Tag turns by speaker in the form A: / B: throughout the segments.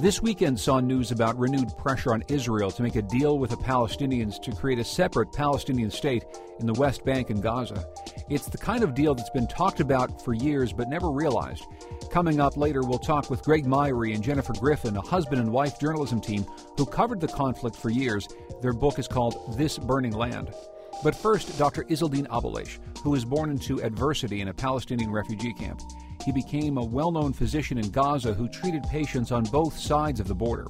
A: This weekend saw news about renewed pressure on Israel to make a deal with the Palestinians to create a separate Palestinian state in the West Bank and Gaza. It's the kind of deal that's been talked about for years but never realized. Coming up later, we'll talk with Greg Myre and Jennifer Griffin, a husband and wife journalism team who covered the conflict for years. Their book is called This Burning Land. But first, Dr. Izzeldin Abuelaish, who was born into adversity in a Palestinian refugee camp. He became a well known physician in Gaza who treated patients on both sides of the border.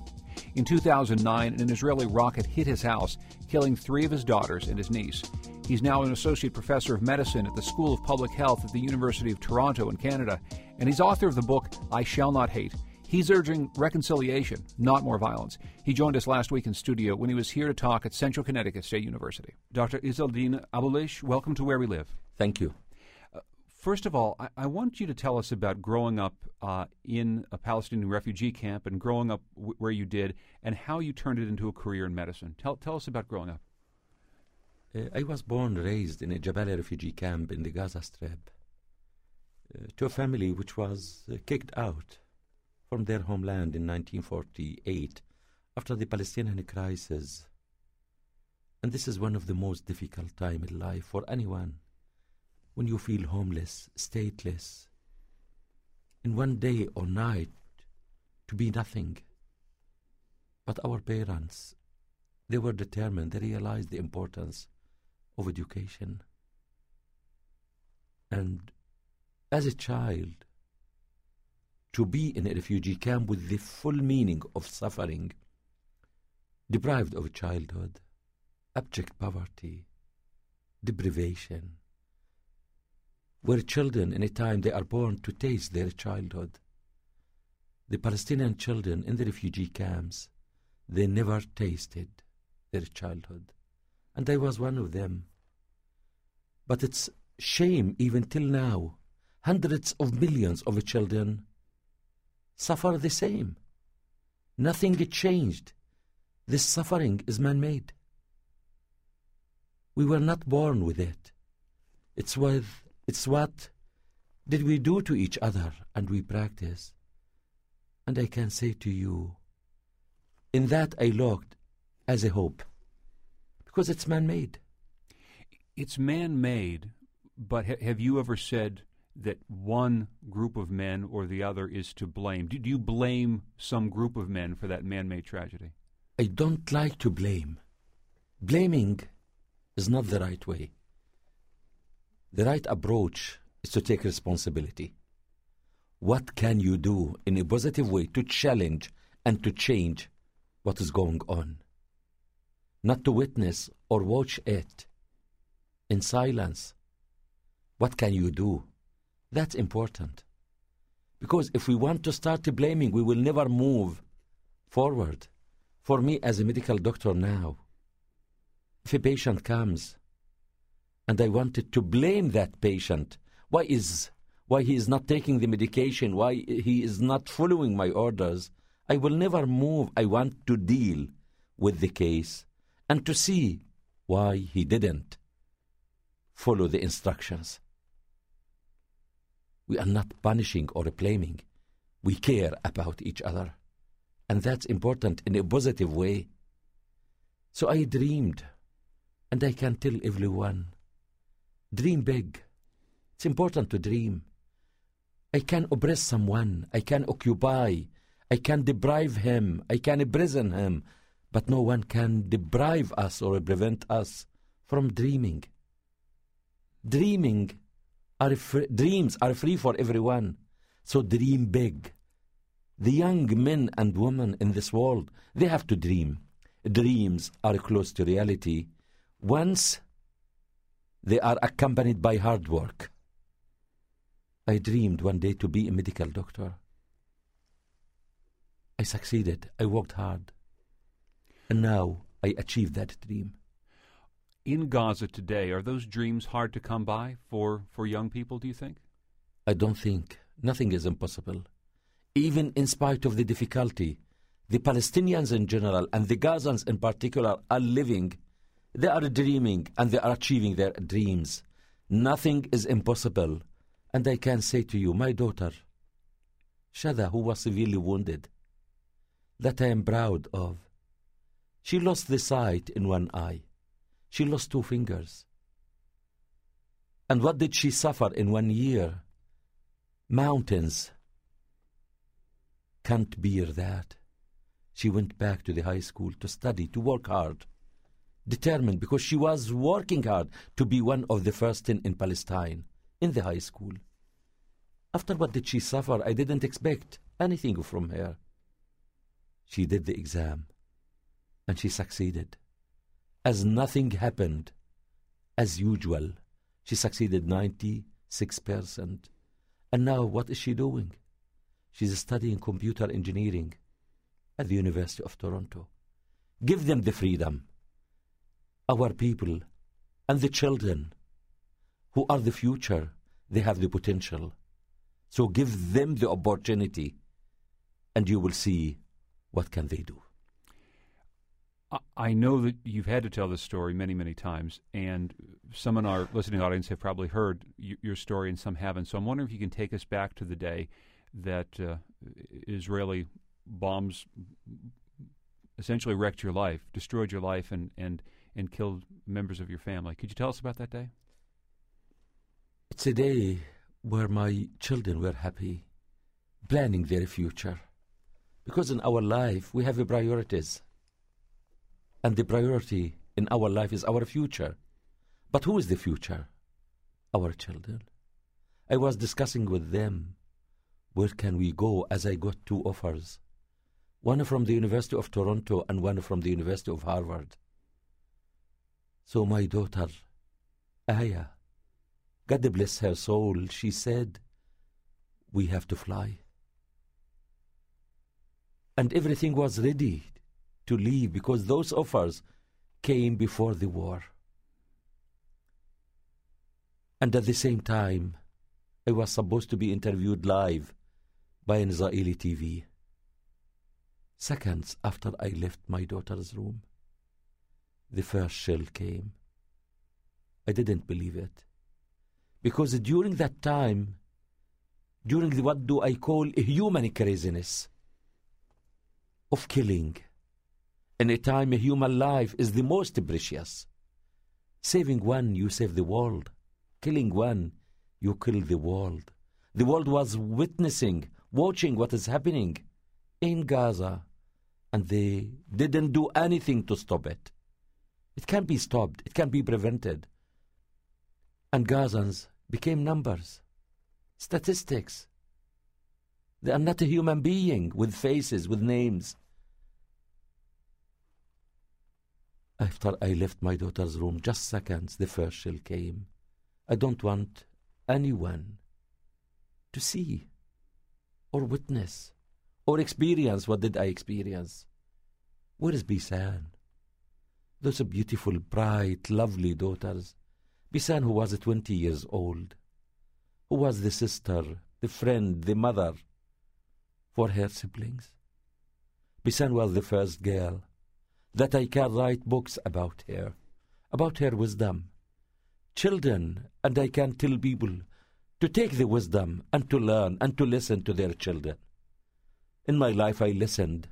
A: In 2009, an Israeli rocket hit his house, killing three of his daughters and his niece. He's now an associate professor of medicine at the School of Public Health at the University of Toronto in Canada, and he's author of the book I Shall Not Hate. He's urging reconciliation, not more violence. He joined us last week in studio when he was here to talk at Central Connecticut State University. Dr. Izzeldin Abuelaish, welcome to Where We Live.
B: Thank you.
A: First of all, I, I, want you to tell us about growing up uh, in a Palestinian refugee camp and growing up w- where you did and how you turned it into a career in medicine. Tell, tell us about growing up.
B: Uh, I was born raised in a Jabalia refugee camp in the Gaza Strip uh, to a family which was uh, kicked out from their homeland in 1948 after the Palestinian crisis. And this is one of the most difficult time in life for anyone when you feel homeless, stateless, in one day or night to be nothing. But our parents, they were determined, they realized the importance of education. And as a child, to be in a refugee camp with the full meaning of suffering, deprived of childhood, abject poverty, deprivation, were children in a time they are born to taste their childhood. The Palestinian children in the refugee camps, they never tasted their childhood. And I was one of them. But it's shame even till now. Hundreds of millions of children suffer the same. Nothing changed. This suffering is man made. We were not born with it. It's with it's what did we do to each other and we practice. And I can say to you, in that I looked as a hope, because it's man made.
A: It's man made, but ha- have you ever said that one group of men or the other is to blame? Do, do you blame some group of men for that man made tragedy?
B: I don't like to blame. Blaming is not the right way. The right approach is to take responsibility. What can you do in a positive way to challenge and to change what is going on? Not to witness or watch it in silence. What can you do? That's important. Because if we want to start blaming, we will never move forward. For me, as a medical doctor now, if a patient comes and I wanted to blame that patient. Why is why he is not taking the medication? Why he is not following my orders? I will never move. I want to deal with the case and to see why he didn't follow the instructions. We are not punishing or blaming. We care about each other. And that's important in a positive way. So I dreamed, and I can tell everyone Dream big. It's important to dream. I can oppress someone. I can occupy. I can deprive him. I can imprison him. But no one can deprive us or prevent us from dreaming. Dreaming are dreams are free for everyone. So dream big. The young men and women in this world, they have to dream. Dreams are close to reality. Once they are accompanied by hard work. I dreamed one day to be a medical doctor. I succeeded. I worked hard. And now I achieved that dream.
A: In Gaza today, are those dreams hard to come by for, for young people, do you think?
B: I don't think. Nothing is impossible. Even in spite of the difficulty, the Palestinians in general and the Gazans in particular are living, they are dreaming and they are achieving their dreams. Nothing is impossible. And I can say to you, my daughter, Shatha, who was severely wounded, that I am proud of, she lost the sight in one eye. She lost two fingers. And what did she suffer in one year? Mountains can't bear that. She went back to the high school to study, to work hard, determined because she was working hard to be one of the first in, in Palestine in the high school. After what did she suffer? I didn't expect anything from her. She did the exam and she succeeded. As nothing happened, as usual, she succeeded 96%. And now what is she doing? She's studying computer engineering at the University of Toronto. Give them the freedom. Our people and the children who are the future, they have the potential. So give them the opportunity and you will see what can they do.
A: I know that you've had to tell this story many, many times, and some in our listening audience have probably heard your story and some haven't. So I'm wondering if you can take us back to the day that uh, Israeli bombs essentially wrecked your life, destroyed your life, and, and, and killed members of your family. Could you tell us about that day?
B: It's a day where my children were happy, planning their future. Because in our life, we have priorities. And the priority in our life is our future. But who is the future? Our children. I was discussing with them where can we go as I got two offers one from the University of Toronto and one from the University of Harvard. So my daughter, Aya, God bless her soul, she said, We have to fly. And everything was ready to leave because those offers came before the war. And at the same time, I was supposed to be interviewed live by an Israeli TV. Seconds after I left my daughter's room, the first shell came. I didn't believe it. Because during that time, during the, what do I call a human craziness of killing, in a time a human life is the most precious. Saving one, you save the world. Killing one, you kill the world. The world was witnessing, watching what is happening in Gaza, and they didn't do anything to stop it. It can't be stopped, it can't be prevented. And Gazans became numbers, statistics. They are not a human being with faces, with names. After I left my daughter's room, just seconds, the first shell came. I don't want anyone to see or witness or experience what did I experience. Where is Bisan? Those beautiful, bright, lovely daughters. Bisan who was 20 years old, who was the sister, the friend, the mother for her siblings. Bisan was the first girl that I can write books about her, about her wisdom. Children, and I can tell people to take the wisdom and to learn and to listen to their children. In my life, I listened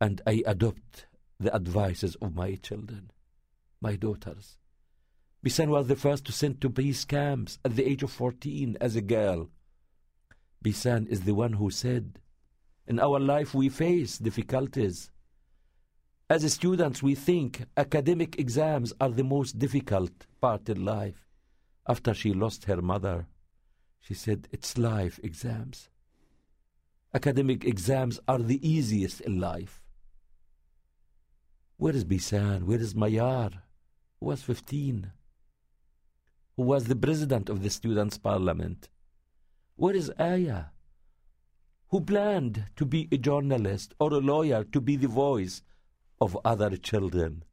B: and I adopt the advices of my children, my daughters. Bisan was the first to send to peace camps at the age of 14 as a girl. Bisan is the one who said, In our life, we face difficulties. As students, we think academic exams are the most difficult part in life. After she lost her mother, she said, It's life exams. Academic exams are the easiest in life. Where is Bisan? Where is Mayar? Who was 15? Who was the president of the Students' Parliament? Where is Aya? who planned to be a journalist or a lawyer to be the voice of other children.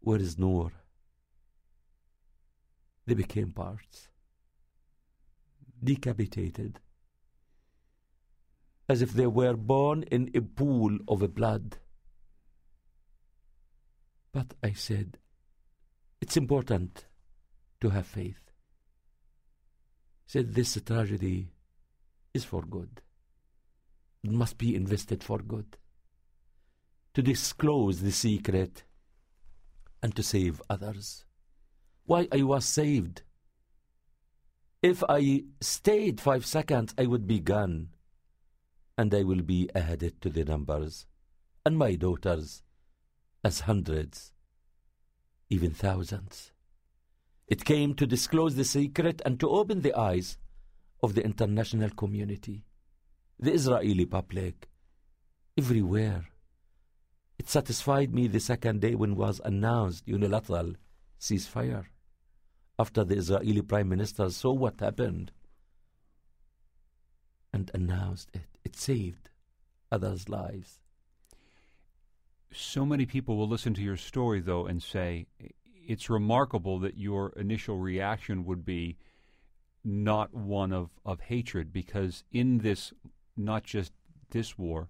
B: Where is Noor? They became parts, decapitated, as if they were born in a pool of blood. But I said, it's important to have faith. Said this tragedy is for good. It must be invested for good. To disclose the secret and to save others. Why I was saved. If I stayed five seconds, I would be gone. And I will be added to the numbers. And my daughters as hundreds, even thousands. It came to disclose the secret and to open the eyes of the international community, the Israeli public, everywhere. It satisfied me the second day when was announced unilateral ceasefire. After the Israeli Prime Minister saw what happened and announced it, it saved others' lives.
A: So many people will listen to your story, though, and say, it's remarkable that your initial reaction would be not one of, of hatred, because in this, not just this war,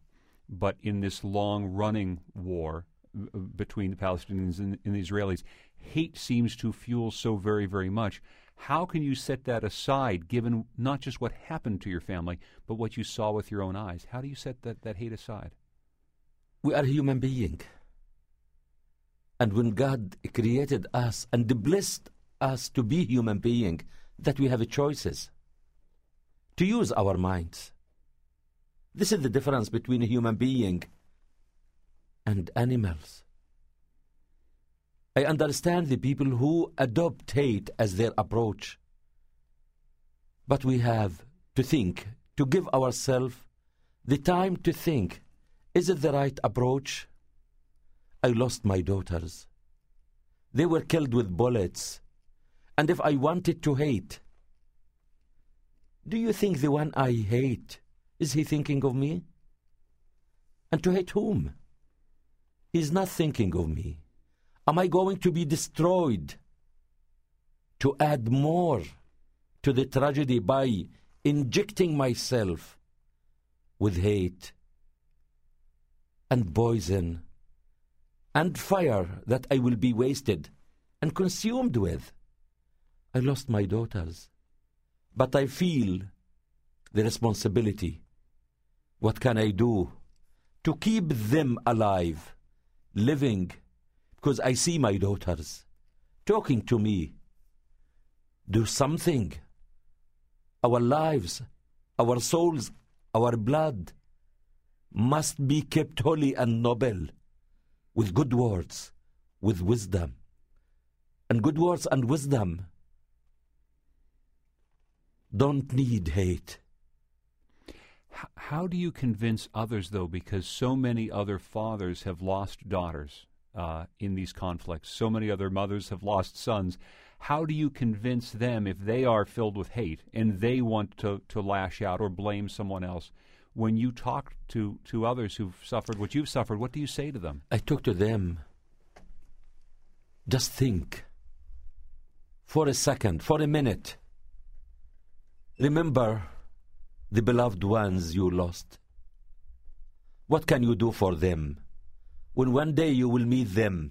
A: but in this long running war uh, between the Palestinians and, and the Israelis, hate seems to fuel so very, very much. How can you set that aside, given not just what happened to your family, but what you saw with your own eyes? How do you set that, that hate aside?
B: We are human beings. And when God created us and blessed us to be human being, that we have choices to use our minds. This is the difference between a human being and animals. I understand the people who adopt hate as their approach. But we have to think, to give ourselves the time to think is it the right approach? I lost my daughters. They were killed with bullets. And if I wanted to hate, do you think the one I hate, is he thinking of me? And to hate whom? He's not thinking of me. Am I going to be destroyed? To add more to the tragedy by injecting myself with hate and poison and fire that I will be wasted and consumed with. I lost my daughters, but I feel the responsibility. What can I do to keep them alive, living, because I see my daughters talking to me. Do something. Our lives, our souls, our blood must be kept holy and noble with good words, with wisdom. And good words and wisdom don't need hate.
A: How do you convince others, though, because so many other fathers have lost daughters uh, in these conflicts, so many other mothers have lost sons? How do you convince them if they are filled with hate and they want to, to lash out or blame someone else? When you talk to, to others who've suffered what you've suffered, what do you say to them?
B: I talk to them. Just think for a second, for a minute. Remember the beloved ones you lost. What can you do for them when one day you will meet them?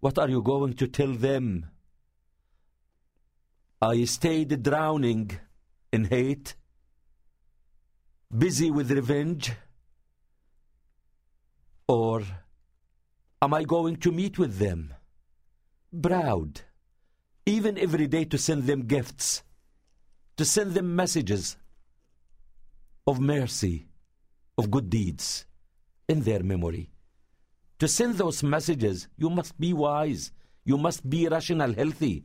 B: What are you going to tell them? I stayed drowning in hate busy with revenge? Or am I going to meet with them, proud, even every day to send them gifts, to send them messages of mercy, of good deeds in their memory? To send those messages, you must be wise, you must be rational, healthy,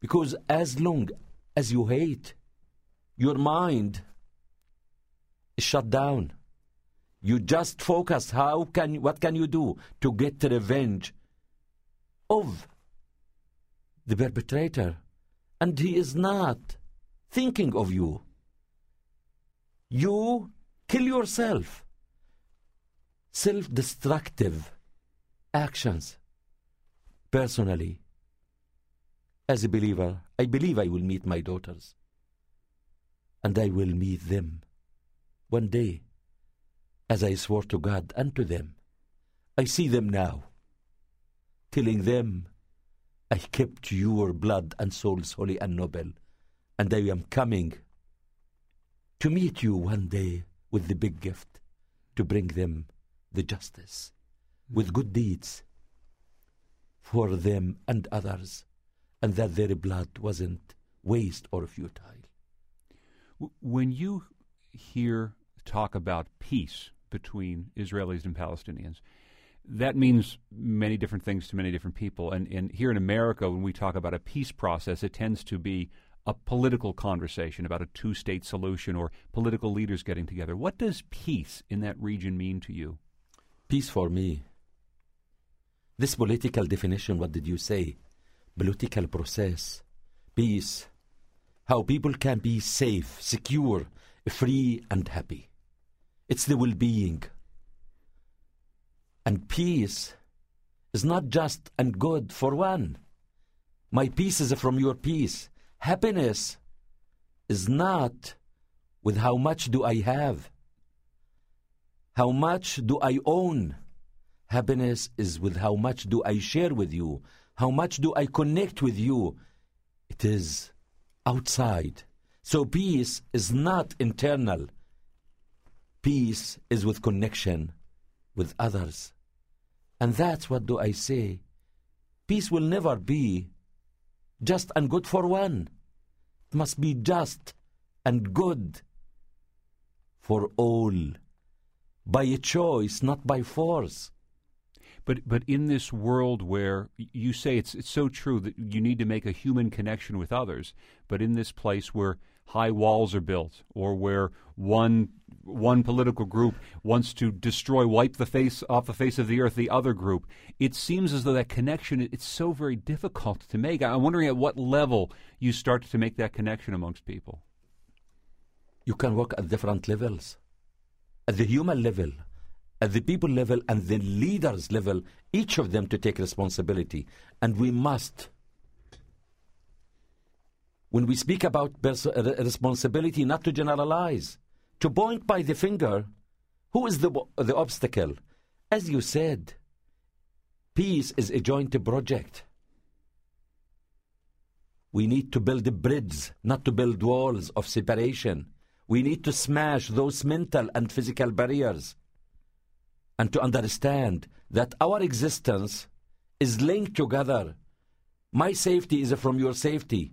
B: because as long as you hate, your mind shut down. You just focus how can what can you do to get revenge of the perpetrator and he is not thinking of you. you kill yourself. Self destructive actions. Personally, as a believer, I believe I will meet my daughters. And I will meet them one day, as I swore to God and to them. I see them now, telling them, I kept your blood and souls holy and noble, and I am coming to meet you one day with the big gift to bring them the justice with good deeds for them and others, and that their blood wasn't waste or futile.
A: When you hear talk about peace between Israelis and Palestinians, that means many different things to many different people. And, and here in America, when we talk about a peace process, it tends to be a political conversation about a two state solution or political leaders getting together. What does peace in that region mean to you?
B: Peace for me. This political definition, what did you say? Political process. Peace. How people can be safe, secure, free, and happy. It's the well being. And peace is not just and good for one. My peace is from your peace. Happiness is not with how much do I have, how much do I own. Happiness is with how much do I share with you, how much do I connect with you. It is outside. So peace is not internal. Peace is with connection with others. And that's what do I say. Peace will never be just and good for one. It must be just and good for all. By a choice, not by force.
A: But but in this world where you say it's it's so true that you need to make a human connection with others, but in this place where high walls are built or where one one political group wants to destroy wipe the face off the face of the earth the other group. It seems as though that connection it's so very difficult to make. I'm wondering at what level you start to make that connection amongst people.
B: You can work at different levels. At the human level at the people level and the leaders level each of them to take responsibility. And we must when we speak about uh, responsibility, not to generalize, to point by the finger, who is the, the obstacle? As you said, peace is a joint project. We need to build a bridge, not to build walls of separation. We need to smash those mental and physical barriers and to understand that our existence is linked together. My safety is from your safety.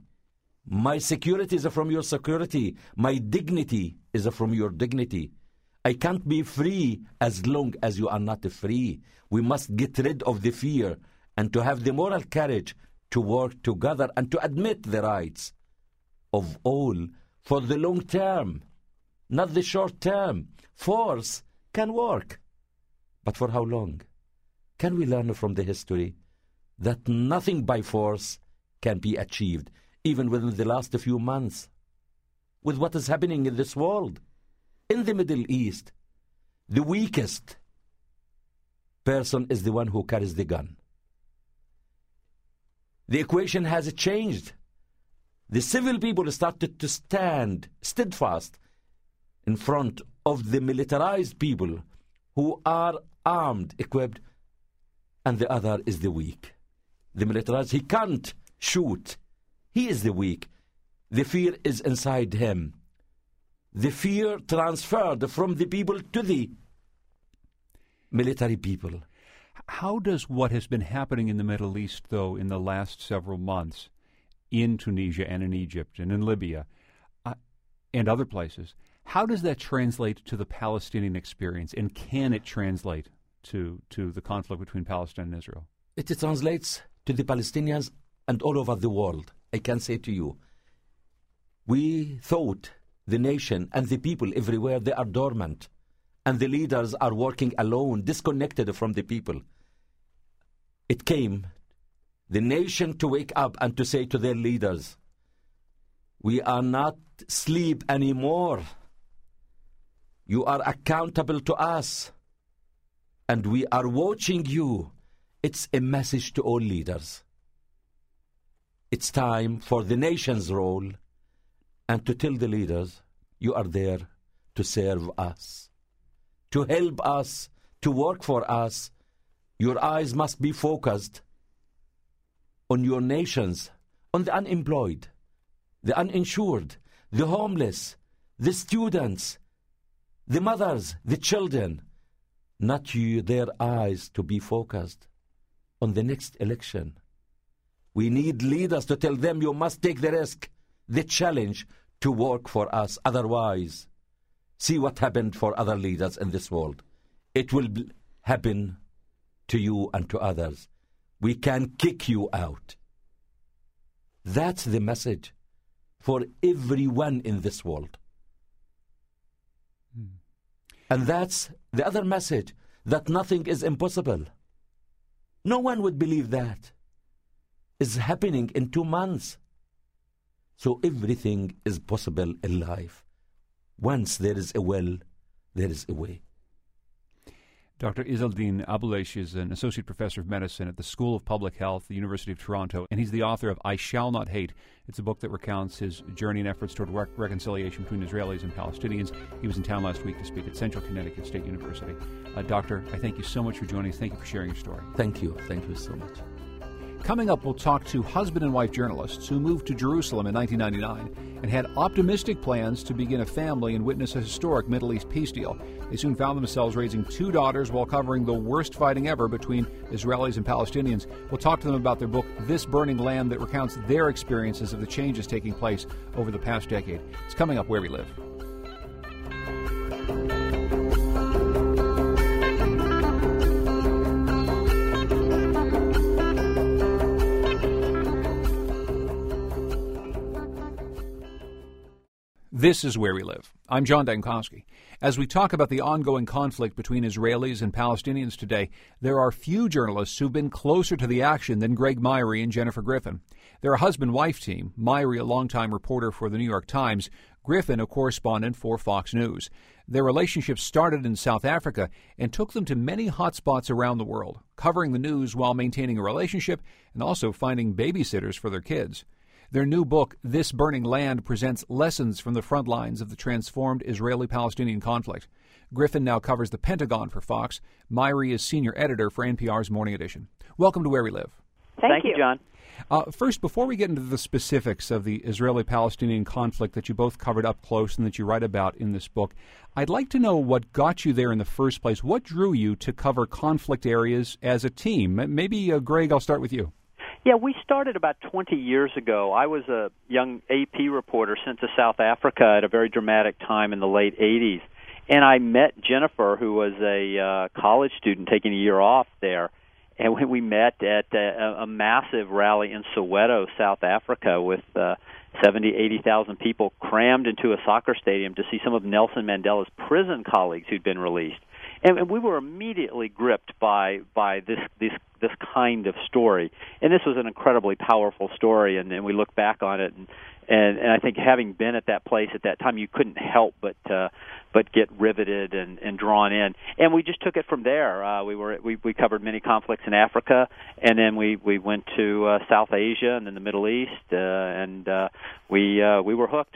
B: My security is from your security. My dignity is from your dignity. I can't be free as long as you are not free. We must get rid of the fear and to have the moral courage to work together and to admit the rights of all for the long term, not the short term. Force can work, but for how long? Can we learn from the history that nothing by force can be achieved? Even within the last few months, with what is happening in this world. In the Middle East, the weakest person is the one who carries the gun. The equation has changed. The civil people started to stand steadfast in front of the militarized people who are armed, equipped, and the other is the weak. The militarized, he can't shoot he is the weak. The fear is inside him. The fear transferred from the people to the military people.
A: How does what has been happening in the Middle East, though, in the last several months, in Tunisia and in Egypt and in Libya uh, and other places, how does that translate to the Palestinian experience? And can it translate to, to the conflict between Palestine and Israel?
B: It translates to the Palestinians and all over the world. I can say to you, we thought the nation and the people everywhere they are dormant, and the leaders are working alone, disconnected from the people. It came the nation to wake up and to say to their leaders, We are not sleep anymore. You are accountable to us. And we are watching you. It's a message to all leaders. It's time for the nation's role and to tell the leaders you are there to serve us, to help us, to work for us. Your eyes must be focused on your nations, on the unemployed, the uninsured, the homeless, the students, the mothers, the children, not you, their eyes to be focused on the next election. We need leaders to tell them you must take the risk, the challenge to work for us. Otherwise, see what happened for other leaders in this world. It will happen to you and to others. We can kick you out. That's the message for everyone in this world. Hmm. And that's the other message that nothing is impossible. No one would believe that is happening in two months. So everything is possible in life. Once there is a will, there is a way.
A: Dr. Izzeldin Abuelaish is an associate professor of medicine at the School of Public Health, the University of Toronto, and he's the author of I Shall Not Hate. It's a book that recounts his journey and efforts toward rec- reconciliation between Israelis and Palestinians. He was in town last week to speak at Central Connecticut State University. Uh, doctor, I thank you so much for joining us. Thank you for sharing your story.
B: Thank you. Thank you so much.
A: Coming up, we'll talk to husband and wife journalists who moved to Jerusalem in 1999 and had optimistic plans to begin a family and witness a historic Middle East peace deal. They soon found themselves raising two daughters while covering the worst fighting ever between Israelis and Palestinians. We'll talk to them about their book, This Burning Land, that recounts their experiences of the changes taking place over the past decade. It's coming up where we live. This is Where We Live. I'm John Dankosky. As we talk about the ongoing conflict between Israelis and Palestinians today, there are few journalists who've been closer to the action than Greg Myre and Jennifer Griffin. They're a husband wife team, Myre, a longtime reporter for the New York Times, Griffin, a correspondent for Fox News. Their relationship started in South Africa and took them to many hotspots around the world, covering the news while maintaining a relationship and also finding babysitters for their kids. Their new book, This Burning Land, presents lessons from the front lines of the transformed Israeli Palestinian conflict. Griffin now covers the Pentagon for Fox. Myre is senior editor for NPR's Morning Edition. Welcome to Where We Live.
C: Thank,
D: Thank you, John.
A: Uh, first, before we get into the specifics of the Israeli Palestinian conflict that you both covered up close and that you write about in this book, I'd like to know what got you there in the first place. What drew you to cover conflict areas as a team? Maybe, uh, Greg, I'll start with you.
D: Yeah, we started about 20 years ago. I was a young AP reporter sent to South Africa at a very dramatic time in the late 80s. And I met Jennifer, who was a uh, college student taking a year off there. And when we met at a, a massive rally in Soweto, South Africa, with uh, 70, 80,000 people crammed into a soccer stadium to see some of Nelson Mandela's prison colleagues who'd been released and, and we were immediately gripped by by this this this kind of story. And this was an incredibly powerful story, and, and we look back on it, and, and and I think having been at that place at that time, you couldn't help but uh, but get riveted and, and drawn in. And we just took it from there. Uh, we were we, we covered many conflicts in Africa, and then we we went to uh, South Asia and then the Middle East, uh, and uh, we uh, we were hooked.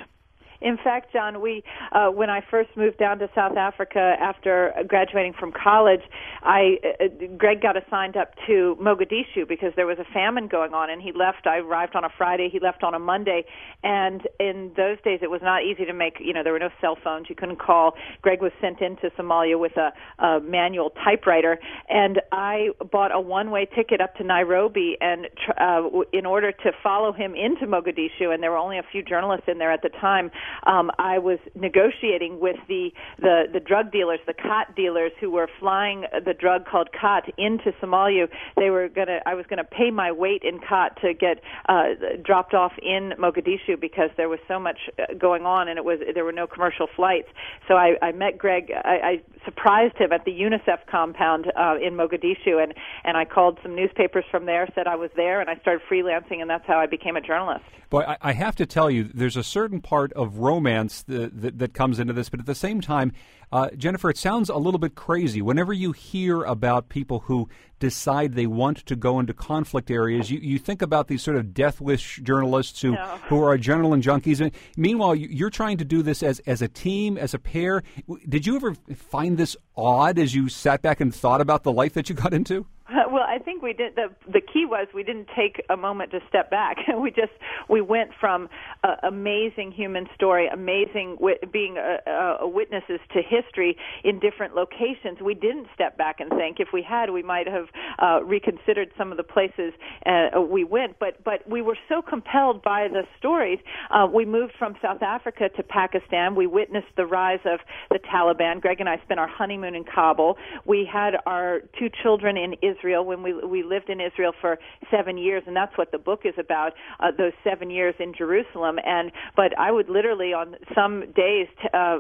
C: In fact, John, we uh, when I first moved down to South Africa after graduating from college, I uh, Greg got assigned up to Mogadishu because there was a famine going on, and he left. I arrived on a Friday, he left on a Monday, and in those days it was not easy to make. You know, there were no cell phones, you couldn't call. Greg was sent into Somalia with a, a manual typewriter, and I bought a one-way ticket up to Nairobi, and uh, in order to follow him into Mogadishu, and there were only a few journalists in there at the time um, I was negotiating with the, the the drug dealers, the khat dealers who were flying the drug called khat into Somalia. They were gonna, I was gonna pay my weight in khat to get uh, dropped off in Mogadishu because there was so much uh, going on and it was there were no commercial flights. So I, I met Greg. I, I surprised him at the UNICEF compound uh, in Mogadishu, and and I called some newspapers from there, said I was there, and I started freelancing, and that's how I became a journalist.
A: Boy, I, I have to tell you, there's a certain part of romance that, that, that comes into this, but at the same time, uh, Jennifer, it sounds a little bit crazy. Whenever you hear about people who decide they want to go into conflict areas, you, you think about these sort of death wish journalists who,
C: no.
A: who are adrenaline junkies. And meanwhile, you're trying to do this as, as a team, as a pair. Did you ever find this odd as you sat back and thought about the life that you got into?
C: Well, I think we did. The the key was we didn't take a moment to step back. we just we went from uh, amazing human story, amazing w- being a, a witnesses to history in different locations. We didn't step back and think. If we had, we might have uh, reconsidered some of the places uh, we went. But but we were so compelled by the stories. Uh, we moved from South Africa to Pakistan. We witnessed the rise of the Taliban. Greg and I spent our honeymoon in Kabul. We had our two children in Israel when we we lived in Israel for seven years, and that's what the book is about. Uh, those seven years in Jerusalem, and but I would literally on some days t- uh,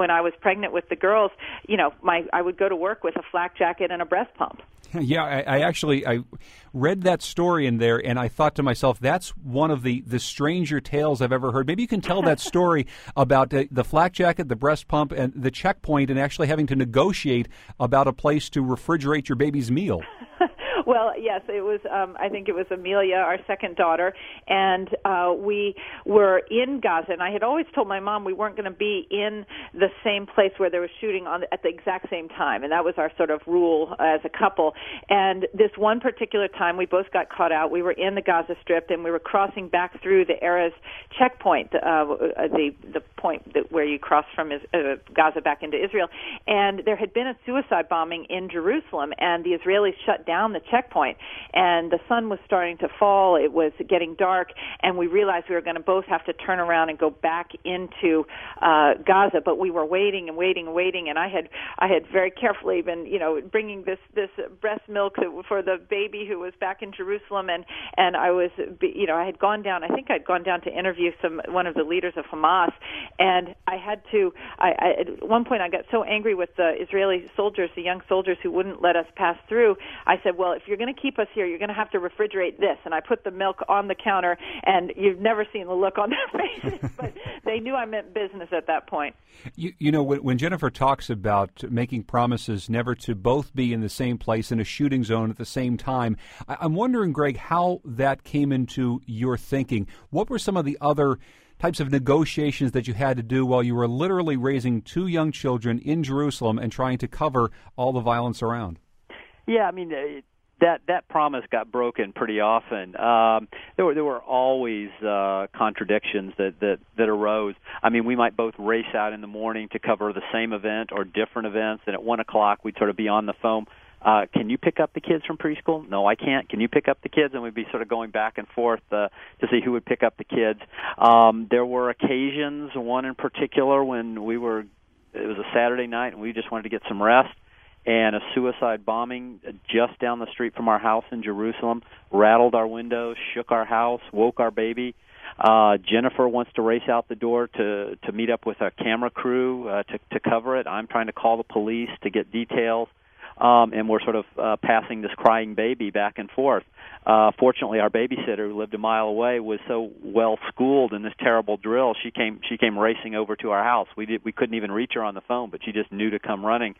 C: when I was pregnant with the girls, you know, my I would go to work with a flak jacket and a breast pump.
A: Yeah, I, I, actually I read that story in there, and I thought to myself, that's one of the the stranger tales I've ever heard. Maybe you can tell that story about uh, the flak jacket, the breast pump, and the checkpoint, and actually having to negotiate about a place to refrigerate your baby's meal.
C: Well, yes, it was. Um, I think it was Amelia, our second daughter, and uh, we were in Gaza. And I had always told my mom we weren't going to be in the same place where there was shooting on at the exact same time, and that was our sort of rule as a couple. And this one particular time, we both got caught out. We were in the Gaza Strip, and we were crossing back through the Erez checkpoint, uh, the the point that, where you cross from uh, Gaza back into Israel. And there had been a suicide bombing in Jerusalem, and the Israelis shut down the checkpoint. And the sun was starting to fall. It was getting dark, and we realized we were going to both have to turn around and go back into uh, Gaza. But we were waiting and waiting and waiting, and I had I had very carefully been you know bringing this this breast milk for the baby who was back in Jerusalem, and and I was you know I had gone down. I think I'd gone down to interview some one of the leaders of Hamas, and I had to. I, I at one point I got so angry with the Israeli soldiers, the young soldiers who wouldn't let us pass through. I said, well, if you're going to keep us here, you're going to have to refrigerate this. And I put the milk on the counter, and you've never seen the look on their faces, but they knew I meant business at that point.
A: You, you know, when, when Jennifer talks about making promises never to both be in the same place in a shooting zone at the same time, I, I'm wondering, Greg, how that came into your thinking. What were some of the other types of negotiations that you had to do while you were literally raising two young children in Jerusalem and trying to cover all the violence around?
D: Yeah, I mean, uh, that that promise got broken pretty often. Um, there were there were always uh, contradictions that that that arose. I mean, we might both race out in the morning to cover the same event or different events, and at one o'clock we'd sort of be on the phone. Uh, can you pick up the kids from preschool? No, I can't. Can you pick up the kids? And we'd be sort of going back and forth uh, to see who would pick up the kids. Um, there were occasions, one in particular, when we were, it was a Saturday night and we just wanted to get some rest and a suicide bombing just down the street from our house in Jerusalem rattled our windows, shook our house, woke our baby. Uh, Jennifer wants to race out the door to to meet up with a camera crew uh, to to cover it. I'm trying to call the police to get details, um, and we're sort of uh, passing this crying baby back and forth. Uh, fortunately, our babysitter, who lived a mile away, was so well schooled in this terrible drill. She came she came racing over to our house. We did we couldn't even reach her on the phone, but she just knew to come running.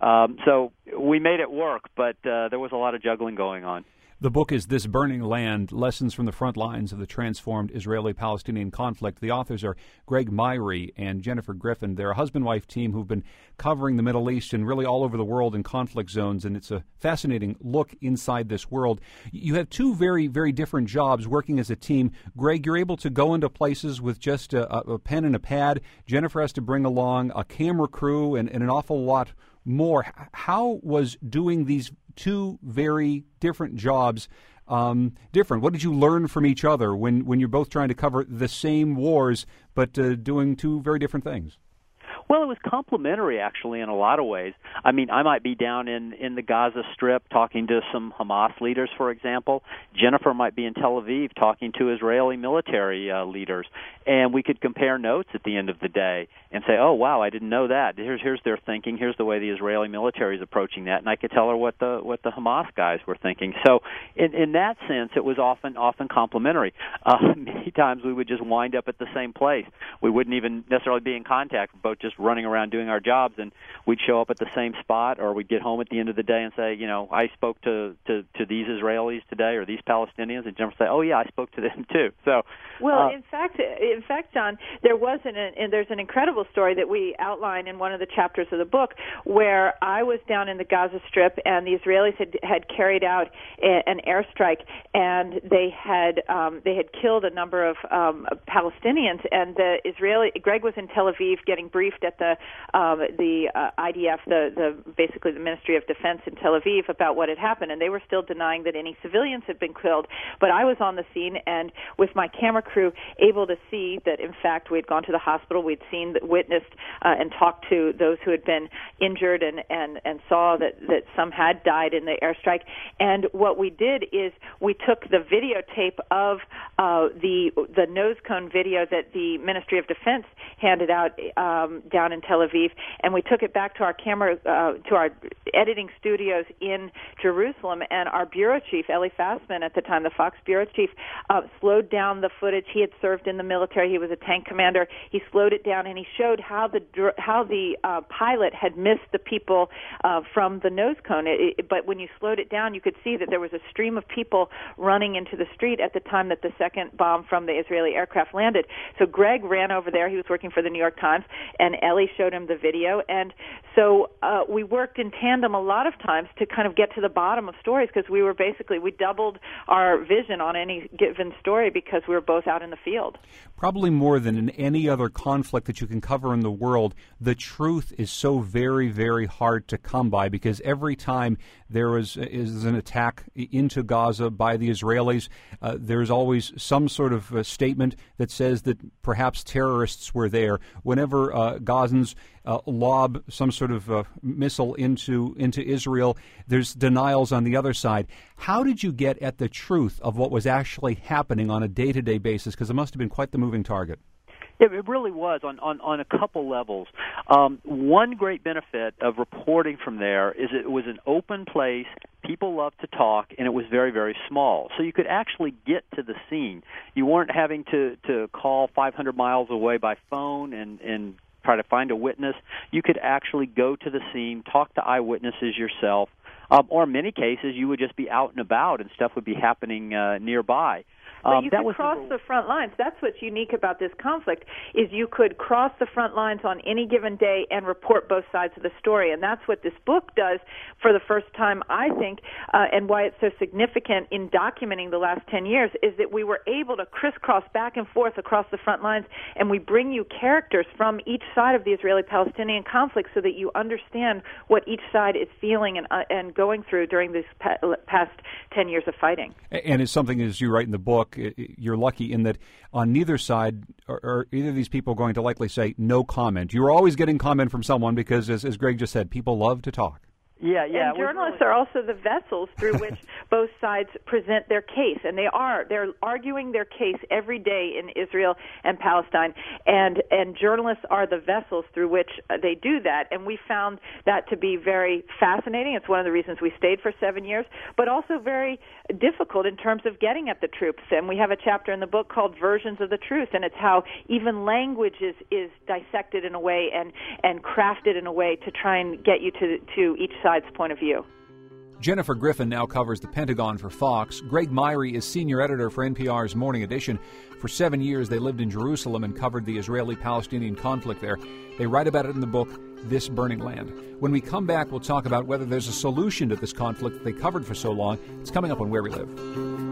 D: Um, so we made it work, but uh, there was a lot of juggling going on.
A: The book is This Burning Land Lessons from the Front Lines of the Transformed Israeli Palestinian Conflict. The authors are Greg Myre and Jennifer Griffin. They're a husband wife team who've been covering the Middle East and really all over the world in conflict zones, and it's a fascinating look inside this world. You have two very, very different jobs working as a team. Greg, you're able to go into places with just a, a pen and a pad. Jennifer has to bring along a camera crew and, and an awful lot more. How was doing these two very different jobs um, different? What did you learn from each other when, when you're both trying to cover the same wars but uh, doing two very different things?
D: Well, it was complementary actually in a lot of ways. I mean, I might be down in in the Gaza Strip talking to some Hamas leaders, for example. Jennifer might be in Tel Aviv talking to Israeli military uh, leaders, and we could compare notes at the end of the day and say, "Oh, wow, I didn't know that. Here's here's their thinking. Here's the way the Israeli military is approaching that." And I could tell her what the what the Hamas guys were thinking. So, in in that sense, it was often often complementary. Uh, many times we would just wind up at the same place. We wouldn't even necessarily be in contact, but just running around doing our jobs, and we'd show up at the same spot, or we'd get home at the end of the day and say, you know, I spoke to to to these Israelis today or these Palestinians, and Jennifer say, oh yeah, I spoke to them too. So,
C: well,
D: uh,
C: in fact, in fact, John, there was an and there's an incredible story that we outline in one of the chapters of the book where I was down in the Gaza Strip, and the Israelis had had carried out a, an airstrike, and they had um, they had killed a number of um, Palestinians, and the Israeli Greg was in Tel Aviv getting briefed at the um, the uh, IDF, the the basically the Ministry of Defense in Tel Aviv about what had happened, and they were still denying that any civilians had been killed. But I was on the scene and with my camera crew able to see that in fact we had gone to the hospital, we'd seen, witnessed, uh, and talked to those who had been injured, and and and saw that that some had died in the airstrike. And what we did is we took the videotape of uh, the the nose cone video that the Ministry of Defense handed out um, down in Tel Aviv, and we took it back to our camera uh, to our editing studios in Jerusalem. And our bureau chief, Eli Fassman, at the time, the Fox bureau chief, uh, slowed down the footage. He had served in the military. He was a tank commander. He slowed it down, and he showed how the how the uh, pilot had missed the people uh, from the nose cone. It, it, but when you slowed it down, you could see that there was a stream of people running into the street at the time that the second bomb from the Israeli aircraft landed. So Greg ran over there. He was working for the New York Times, and Eli showed him the video. And so uh, we worked in tandem a lot of times to kind of get to the bottom of stories because we were basically we doubled our vision on any given story because we were both out in the field.
A: Probably more than in any other conflict that you can cover in the world, the truth is so very, very hard to come by because every time there is, is an attack into Gaza by the Israelis, uh, there's always some sort of uh, statement that says that perhaps terrorists were there. Whenever uh, Gazans uh, lob some sort of uh, missile into into Israel. There's denials on the other side. How did you get at the truth of what was actually happening on a day to day basis? Because it must have been quite the moving target.
D: It really was on, on, on a couple levels. Um, one great benefit of reporting from there is it was an open place. People loved to talk, and it was very, very small. So you could actually get to the scene. You weren't having to, to call 500 miles away by phone and, and try to find a witness. You could actually go to the scene, talk to eyewitnesses yourself, um, or in many cases, you would just be out and about and stuff would be happening uh, nearby.
C: But um, you could cross the front lines. That's what's unique about this conflict is you could cross the front lines on any given day and report both sides of the story, and that's what this book does for the first time, I think, uh, and why it's so significant in documenting the last ten years is that we were able to crisscross back and forth across the front lines, and we bring you characters from each side of the Israeli-Palestinian conflict so that you understand what each side is feeling and uh, and going through during these past ten years of fighting.
A: And it's something, as you write in the book book, you're lucky in that on neither side are, are either of these people going to likely say no comment. You're always getting comment from someone because, as, as Greg just said, people love to talk.
D: Yeah, yeah.
C: And journalists really... are also the vessels through which both sides present their case, and they are they're arguing their case every day in Israel and Palestine, and and journalists are the vessels through which they do that, and we found that to be very fascinating. It's one of the reasons we stayed for seven years, but also very difficult in terms of getting at the truth. And we have a chapter in the book called "Versions of the Truth," and it's how even language is is dissected in a way and and crafted in a way to try and get you to to each side side's point of view.
A: Jennifer Griffin now covers the Pentagon for Fox. Greg Myre is senior editor for NPR's Morning Edition. For seven years, they lived in Jerusalem and covered the Israeli Palestinian conflict there. They write about it in the book, This Burning Land. When we come back, we'll talk about whether there's a solution to this conflict that they covered for so long. It's coming up on Where We Live.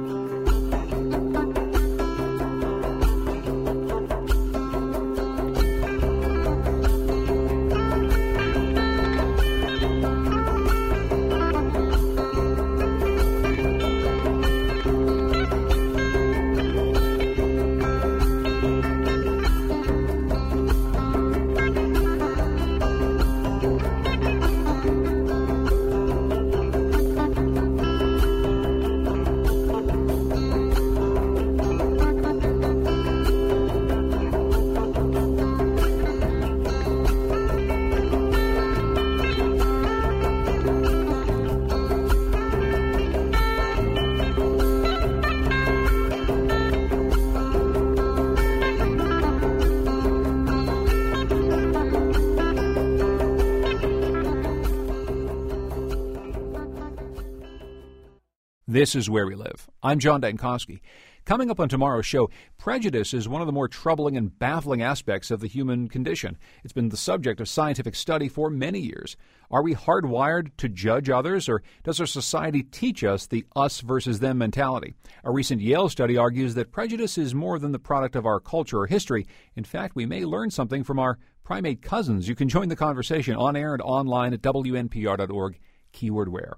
A: This is Where We Live. I'm John Dankosky. Coming up on tomorrow's show, prejudice is one of the more troubling and baffling aspects of the human condition. It's been the subject of scientific study for many years. Are we hardwired to judge others, or does our society teach us the us versus them mentality? A recent Yale study argues that prejudice is more than the product of our culture or history. In fact, we may learn something from our primate cousins. You can join the conversation on air and online at WNPR.org, keyword where.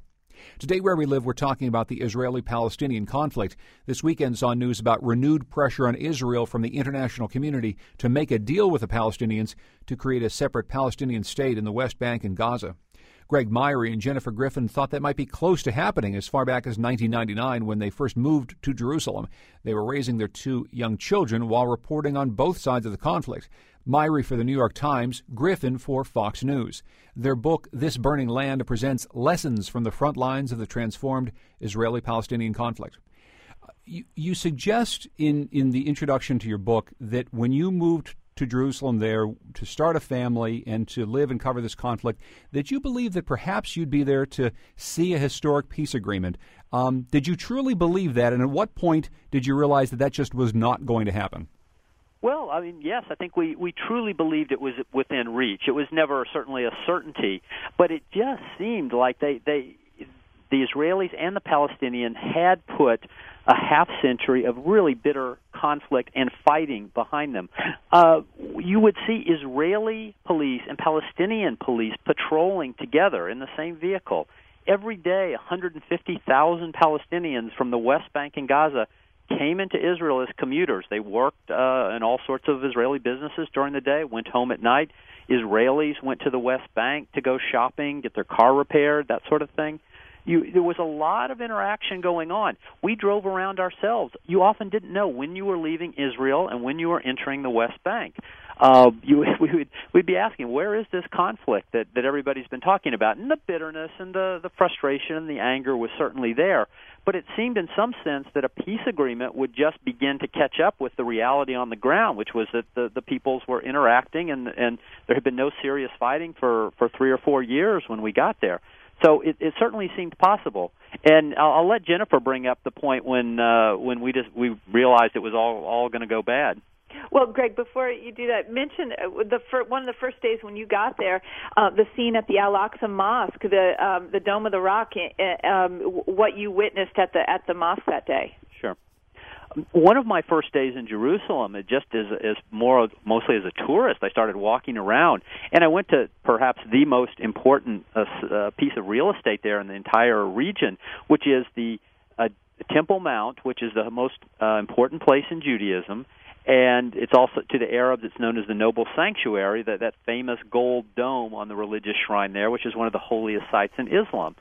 A: Today, where we live, we're talking about the Israeli Palestinian conflict. This weekend saw news about renewed pressure on Israel from the international community to make a deal with the Palestinians to create a separate Palestinian state in the West Bank and Gaza. Greg Myre and Jennifer Griffin thought that might be close to happening as far back as 1999 when they first moved to Jerusalem. They were raising their two young children while reporting on both sides of the conflict. Myre for the New York Times, Griffin for Fox News. Their book, This Burning Land, presents lessons from the front lines of the transformed Israeli Palestinian conflict. Uh, you, you, suggest in, in the introduction to your book that when you moved to Jerusalem there to start a family and to live and cover this conflict, that you believe that perhaps you'd be there to see a historic peace agreement. Um, did you truly believe that, and at what point did you realize that that just was not going to happen?
D: Well, I mean, yes, I think we we truly believed it was within reach. It was never certainly a certainty, but it just seemed like they they the Israelis and the Palestinians had put a half century of really bitter conflict and fighting behind them. Uh, you would see Israeli police and Palestinian police patrolling together in the same vehicle. Every day, 150,000 Palestinians from the West Bank and Gaza came into Israel as commuters. They worked uh, in all sorts of Israeli businesses during the day, went home at night. Israelis went to the West Bank to go shopping, get their car repaired, that sort of thing. You, there was a lot of interaction going on. We drove around ourselves. You often didn't know when you were leaving Israel and when you were entering the West Bank. Uh, you, we would we'd be asking, where is this conflict that that everybody's been talking about? And the bitterness and the the frustration and the anger was certainly there but it seemed in some sense that a peace agreement would just begin to catch up with the reality on the ground, which was that the, the peoples were interacting and, and there had been no serious fighting for, for three or four years when we got there. So it, it certainly seemed possible, and I'll, I'll let Jennifer bring up the point when uh, when we just we realized it was all all going to go bad.
C: Well, Greg, before you do that, mention uh, the fir- one of the first days when you got there, uh, the scene at the Al Aqsa Mosque, the um, the Dome of the Rock, uh, um, what you witnessed at the at the mosque that day.
D: One of my first days in Jerusalem, it just as as more mostly as a tourist, I started walking around, and I went to perhaps the most important uh, uh, piece of real estate there in the entire region, which is the uh, Temple Mount, which is the most uh, important place in Judaism and it's also to the Arabs it's known as the Noble Sanctuary, that that famous gold dome on the religious shrine there, which is one of the holiest sites in Islam.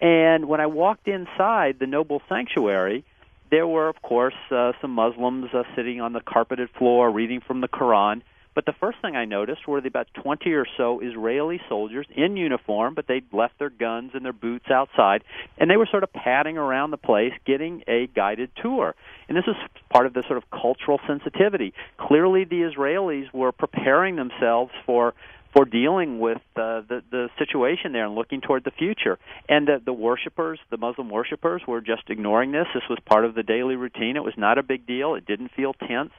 D: And when I walked inside the Noble Sanctuary, there were of course uh, some Muslims uh, sitting on the carpeted floor reading from the Quran. But the first thing I noticed were about 20 or so Israeli soldiers in uniform, but they'd left their guns and their boots outside, and they were sort of padding around the place getting a guided tour. And this is part of the sort of cultural sensitivity. Clearly, the Israelis were preparing themselves for for dealing with uh, the the situation there and looking toward the future. And the, the worshippers, the Muslim worshippers, were just ignoring this. This was part of the daily routine. It was not a big deal. It didn't feel tense.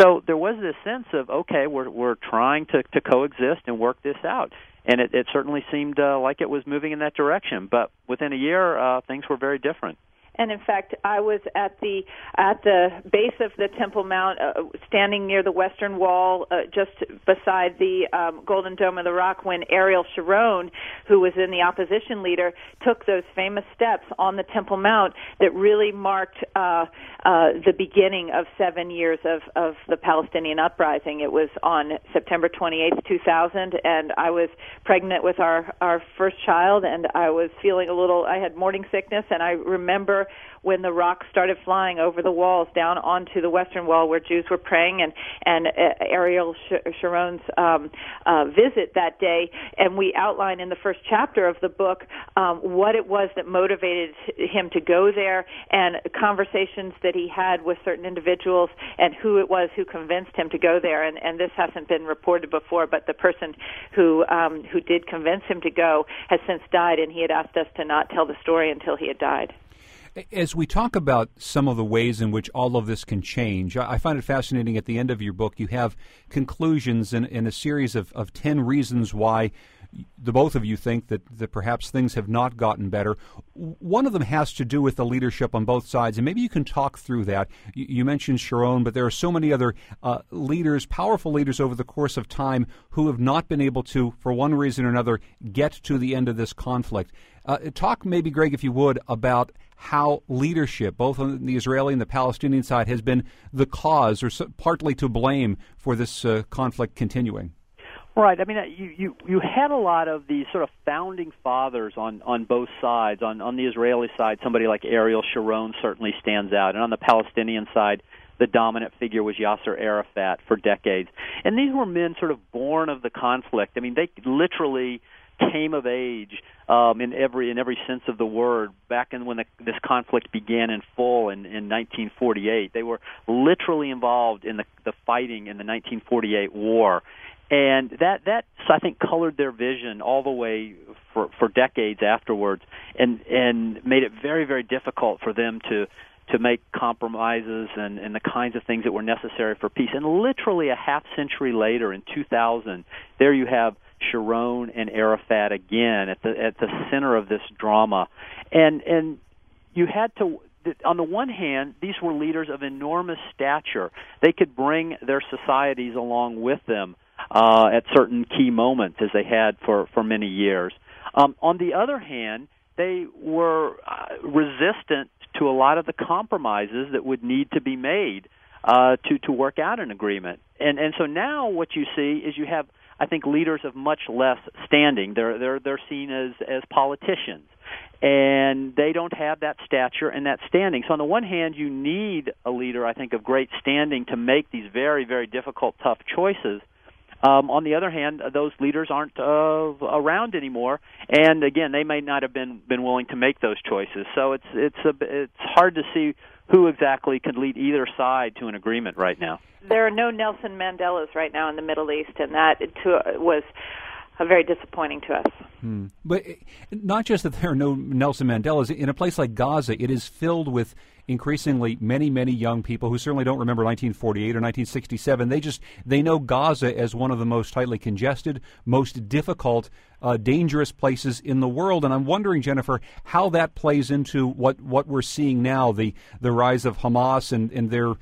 D: So there was this sense of okay, we're we're trying to to coexist and work this out, and it, it certainly seemed uh, like it was moving in that direction. But within a year, uh, things were very different
C: and in fact, I was at the at the base of the Temple Mount, uh, standing near the Western Wall, uh, just beside the um, Golden Dome of the Rock, when Ariel Sharon, who was in the opposition leader, took those famous steps on the Temple Mount that really marked uh, uh, the beginning of seven years of of the Palestinian uprising. It was on September 28th, 2000, and I was pregnant with our our first child, and I was feeling a little. I had morning sickness, and I remember when the rocks started flying over the walls down onto the western wall where Jews were praying, and and uh, Ariel Sharon's um, uh, visit that day, and we outline in the first chapter of the book um, what it was that motivated him to go there, and conversations that he had with certain individuals, and who it was who convinced him to go there. And and this hasn't been reported before, but the person who um, who did convince him to go has since died, and he had asked us to not tell the story until he had died.
A: As we talk about some of the ways in which all of this can change, I find it fascinating at the end of your book, you have conclusions in, in a series of, of 10 reasons why the both of you think that, that perhaps things have not gotten better. One of them has to do with the leadership on both sides, and maybe you can talk through that. You, you mentioned Sharon, but there are so many other uh, leaders, powerful leaders over the course of time, who have not been able to, for one reason or another, get to the end of this conflict. Uh, talk maybe, Greg, if you would, about how leadership, both on the Israeli and the Palestinian side, has been the cause or partly to blame for this uh, conflict continuing.
D: Right. I mean, uh, you, you you had a lot of these sort of founding fathers on on both sides. On on the Israeli side, somebody like Ariel Sharon certainly stands out, and on the Palestinian side, the dominant figure was Yasser Arafat for decades. And these were men sort of born of the conflict. I mean, they literally came of age um, in every in every sense of the word back in when the, this conflict began in full in, in 1948. They were literally involved in the, the fighting in the 1948 war, and that that I think colored their vision all the way for for decades afterwards, and and made it very very difficult for them to to make compromises and and the kinds of things that were necessary for peace. And literally a half century later, in 2000, there you have Sharon and Arafat again at the at the center of this drama, and and you had to on the one hand, these were leaders of enormous stature. They could bring their societies along with them uh, at certain key moments, as they had for for many years. Um, on the other hand, they were uh, resistant to a lot of the compromises that would need to be made uh, to to work out an agreement. And and so now what you see is you have I think leaders of much less standing. They're they're they're seen as as politicians and they don't have that stature and that standing. So on the one hand, you need a leader, I think, of great standing to make these very, very difficult, tough choices. Um, on the other hand, those leaders aren't uh, around anymore, and again, they may not have been been willing to make those choices. So it's it's a, it's hard to see who exactly could lead either side to an agreement right now.
C: There are no Nelson Mandelas right now in the Middle East, and that was very disappointing to us.
A: Hmm. But eh, not just that there are no Nelson Mandelas. In a place like Gaza, it is filled with increasingly many, many young people who certainly don't remember 1948 or 1967. They just they know Gaza as one of the most tightly congested, most difficult, uh, dangerous places in the world. And I'm wondering, Jennifer, how that plays into what what we're seeing now the the rise of Hamas and and their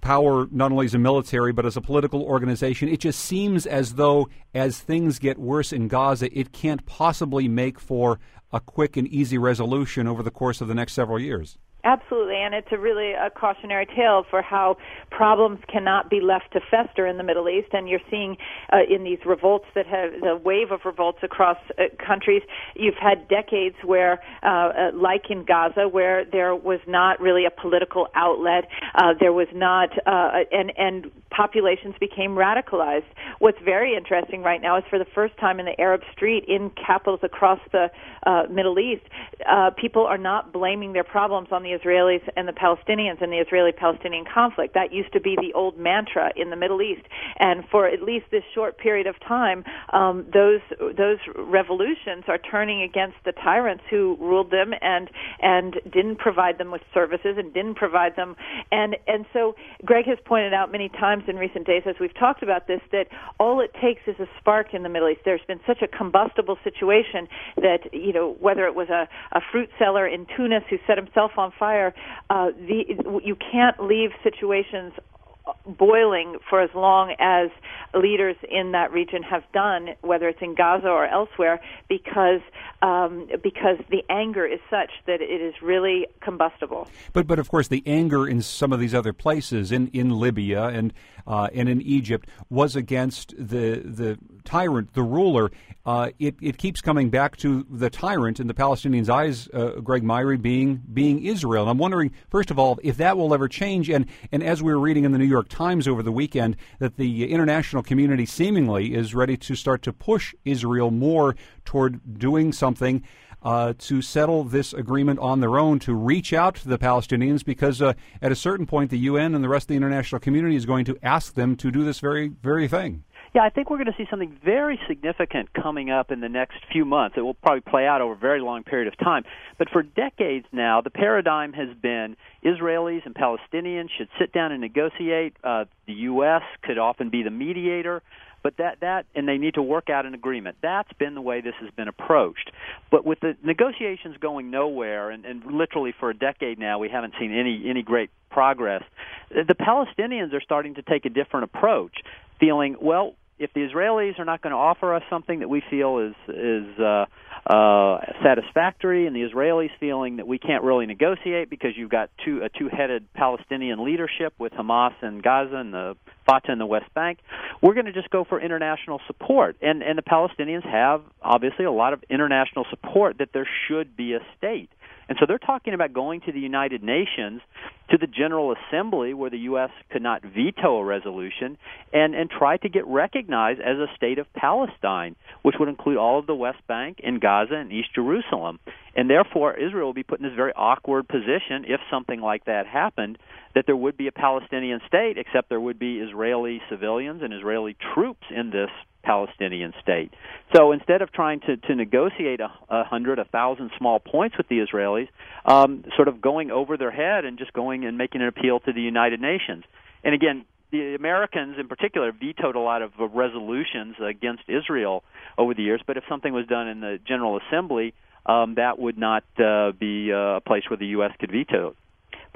A: power not only as a military but as a political organization. It just seems as though as things get worse in Gaza, it can't possibly make for a quick and easy resolution over the course of the next several years.
C: Absolutely, and it's a really a cautionary tale for how problems cannot be left to fester in the Middle East. And you're seeing uh, in these revolts that have the wave of revolts across uh, countries. You've had decades where, uh, uh, like in Gaza, where there was not really a political outlet. Uh, there was not, uh, and and populations became radicalized. What's very interesting right now is for the first time in the Arab street in capitals across the uh, Middle East, uh, people are not blaming their problems on the Israelis and the Palestinians and the Israeli-Palestinian conflict. That used to be the old mantra in the Middle East, and for at least this short period of time, um, those those revolutions are turning against the tyrants who ruled them and and didn't provide them with services and didn't provide them and and so Greg has pointed out many times in recent days, as we've talked about this, that all it takes is a spark in the Middle East. There's been such a combustible situation that, you know, whether it was a, a fruit seller in Tunis who set himself on fire, uh, the, you can't leave situations boiling for as long as leaders in that region have done, whether it's in Gaza or elsewhere, because um, because the anger is such that it is really combustible.
A: But but of course the anger in some of these other places in, in Libya and uh, and in Egypt was against the the tyrant, the ruler. Uh, it it keeps coming back to the tyrant in the Palestinians' eyes, uh, Greg Myre being being Israel. And I'm wondering, first of all, if that will ever change. And and as we were reading in the New York Times over the weekend, that the international community seemingly is ready to start to push Israel more toward doing something. Uh, to settle this agreement on their own, to reach out to the Palestinians, because uh, at a certain point, the UN and the rest of the international community is going to ask them to do this very, very thing.
D: Yeah, I think we're going to see something very significant coming up in the next few months. It will probably play out over a very long period of time. But for decades now, the paradigm has been Israelis and Palestinians should sit down and negotiate. Uh, the U.S. could often be the mediator. But that that and they need to work out an agreement. That's been the way this has been approached. But with the negotiations going nowhere, and, and literally for a decade now, we haven't seen any any great progress. The Palestinians are starting to take a different approach, feeling well if the Israelis are not going to offer us something that we feel is is uh, uh, satisfactory, and the Israelis feeling that we can't really negotiate because you've got two a two-headed Palestinian leadership with Hamas in Gaza and the Fatah in the West Bank, we're going to just go for international support. And and the Palestinians have obviously a lot of international support that there should be a state. And so they're talking about going to the United Nations, to the General Assembly, where the U.S. could not veto a resolution, and, and try to get recognized as a state of Palestine, which would include all of the West Bank and Gaza and East Jerusalem. And therefore, Israel would be put in this very awkward position if something like that happened, that there would be a Palestinian state, except there would be Israeli civilians and Israeli troops in this Palestinian state. So instead of trying to, to negotiate a, a hundred, a thousand small points with the Israelis, um, sort of going over their head and just going and making an appeal to the United Nations. And again, the Americans in particular vetoed a lot of resolutions against Israel over the years, but if something was done in the General Assembly, um, that would not uh, be uh, a place where the U.S. could veto.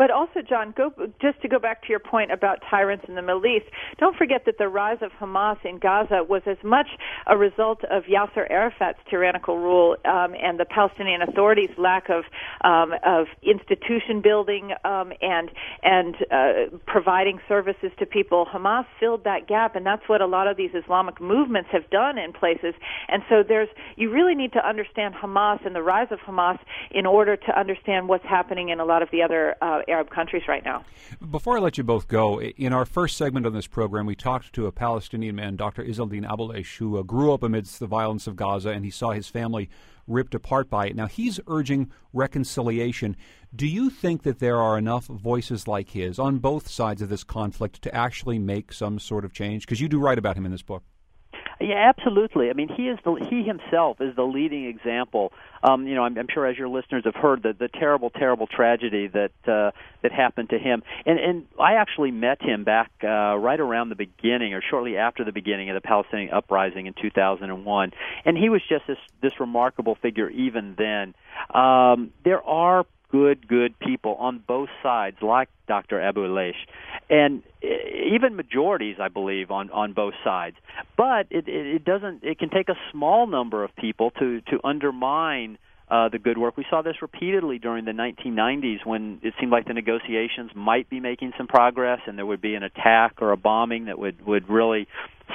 C: But also, John, go, just to go back to your point about tyrants in the Middle East, don't forget that the rise of Hamas in Gaza was as much a result of Yasser Arafat's tyrannical rule um, and the Palestinian Authority's lack of um, of institution building um, and and uh, providing services to people. Hamas filled that gap, and that's what a lot of these Islamic movements have done in places. And so there's you really need to understand Hamas and the rise of Hamas in order to understand what's happening in a lot of the other uh, Arab countries right now.
A: Before I let you both go, in our first segment on this program, we talked to a Palestinian man, Dr. Izzeldin Abuelaish, who uh, grew up amidst the violence of Gaza and he saw his family ripped apart by it. Now, he's urging reconciliation. Do you think that there are enough voices like his on both sides of this conflict to actually make some sort of change? Because you do write about him in this book.
D: Yeah, absolutely. I mean, he is the he himself is the leading example. Um, you know, I'm, I'm sure as your listeners have heard the the terrible, terrible tragedy that uh, that happened to him. And and I actually met him back uh, right around the beginning or shortly after the beginning of the Palestinian uprising in 2001. And he was just this this remarkable figure even then. Um, there are good, good people on both sides, like Dr. Abuelaish, and even majorities, I believe, on on both sides. But it, it, it doesn't. It can take a small number of people to to undermine. Uh, the good work. We saw this repeatedly during the 1990s when it seemed like the negotiations might be making some progress and there would be an attack or a bombing that would, would really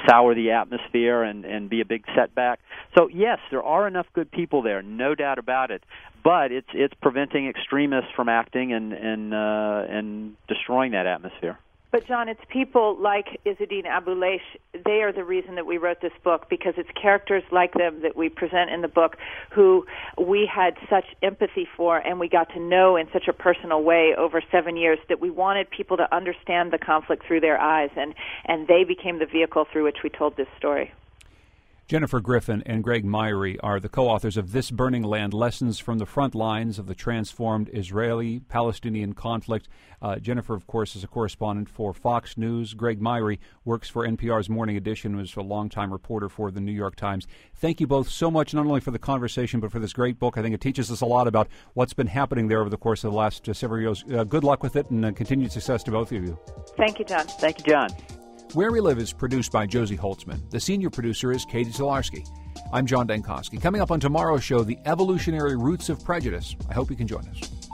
D: sour the atmosphere and, and be a big setback. So yes, there are enough good people there, no doubt about it. But it's it's preventing extremists from acting and and uh, and destroying that atmosphere.
C: But John, it's people like Izzeldin Abuelaish. They are the reason that we wrote this book because it's characters like them that we present in the book who we had such empathy for and we got to know in such a personal way over seven years that we wanted people to understand the conflict through their eyes and and they became the vehicle through which we told this story.
A: Jennifer Griffin and Greg Myre are the co authors of This Burning Land Lessons from the Front Lines of the Transformed Israeli Palestinian Conflict. Uh, Jennifer, of course, is a correspondent for Fox News. Greg Myre works for NPR's Morning Edition, was a longtime reporter for the New York Times. Thank you both so much, not only for the conversation, but for this great book. I think it teaches us a lot about what's been happening there over the course of the last uh, several years. Uh, good luck with it and uh, continued success to both of you.
C: Thank you, John.
D: Thank you, John.
A: Where We Live is produced by Josie Holtzman. The senior producer is Katie Talarski. I'm John Dankosky. Coming up on tomorrow's show, the evolutionary roots of prejudice. I hope you can join us.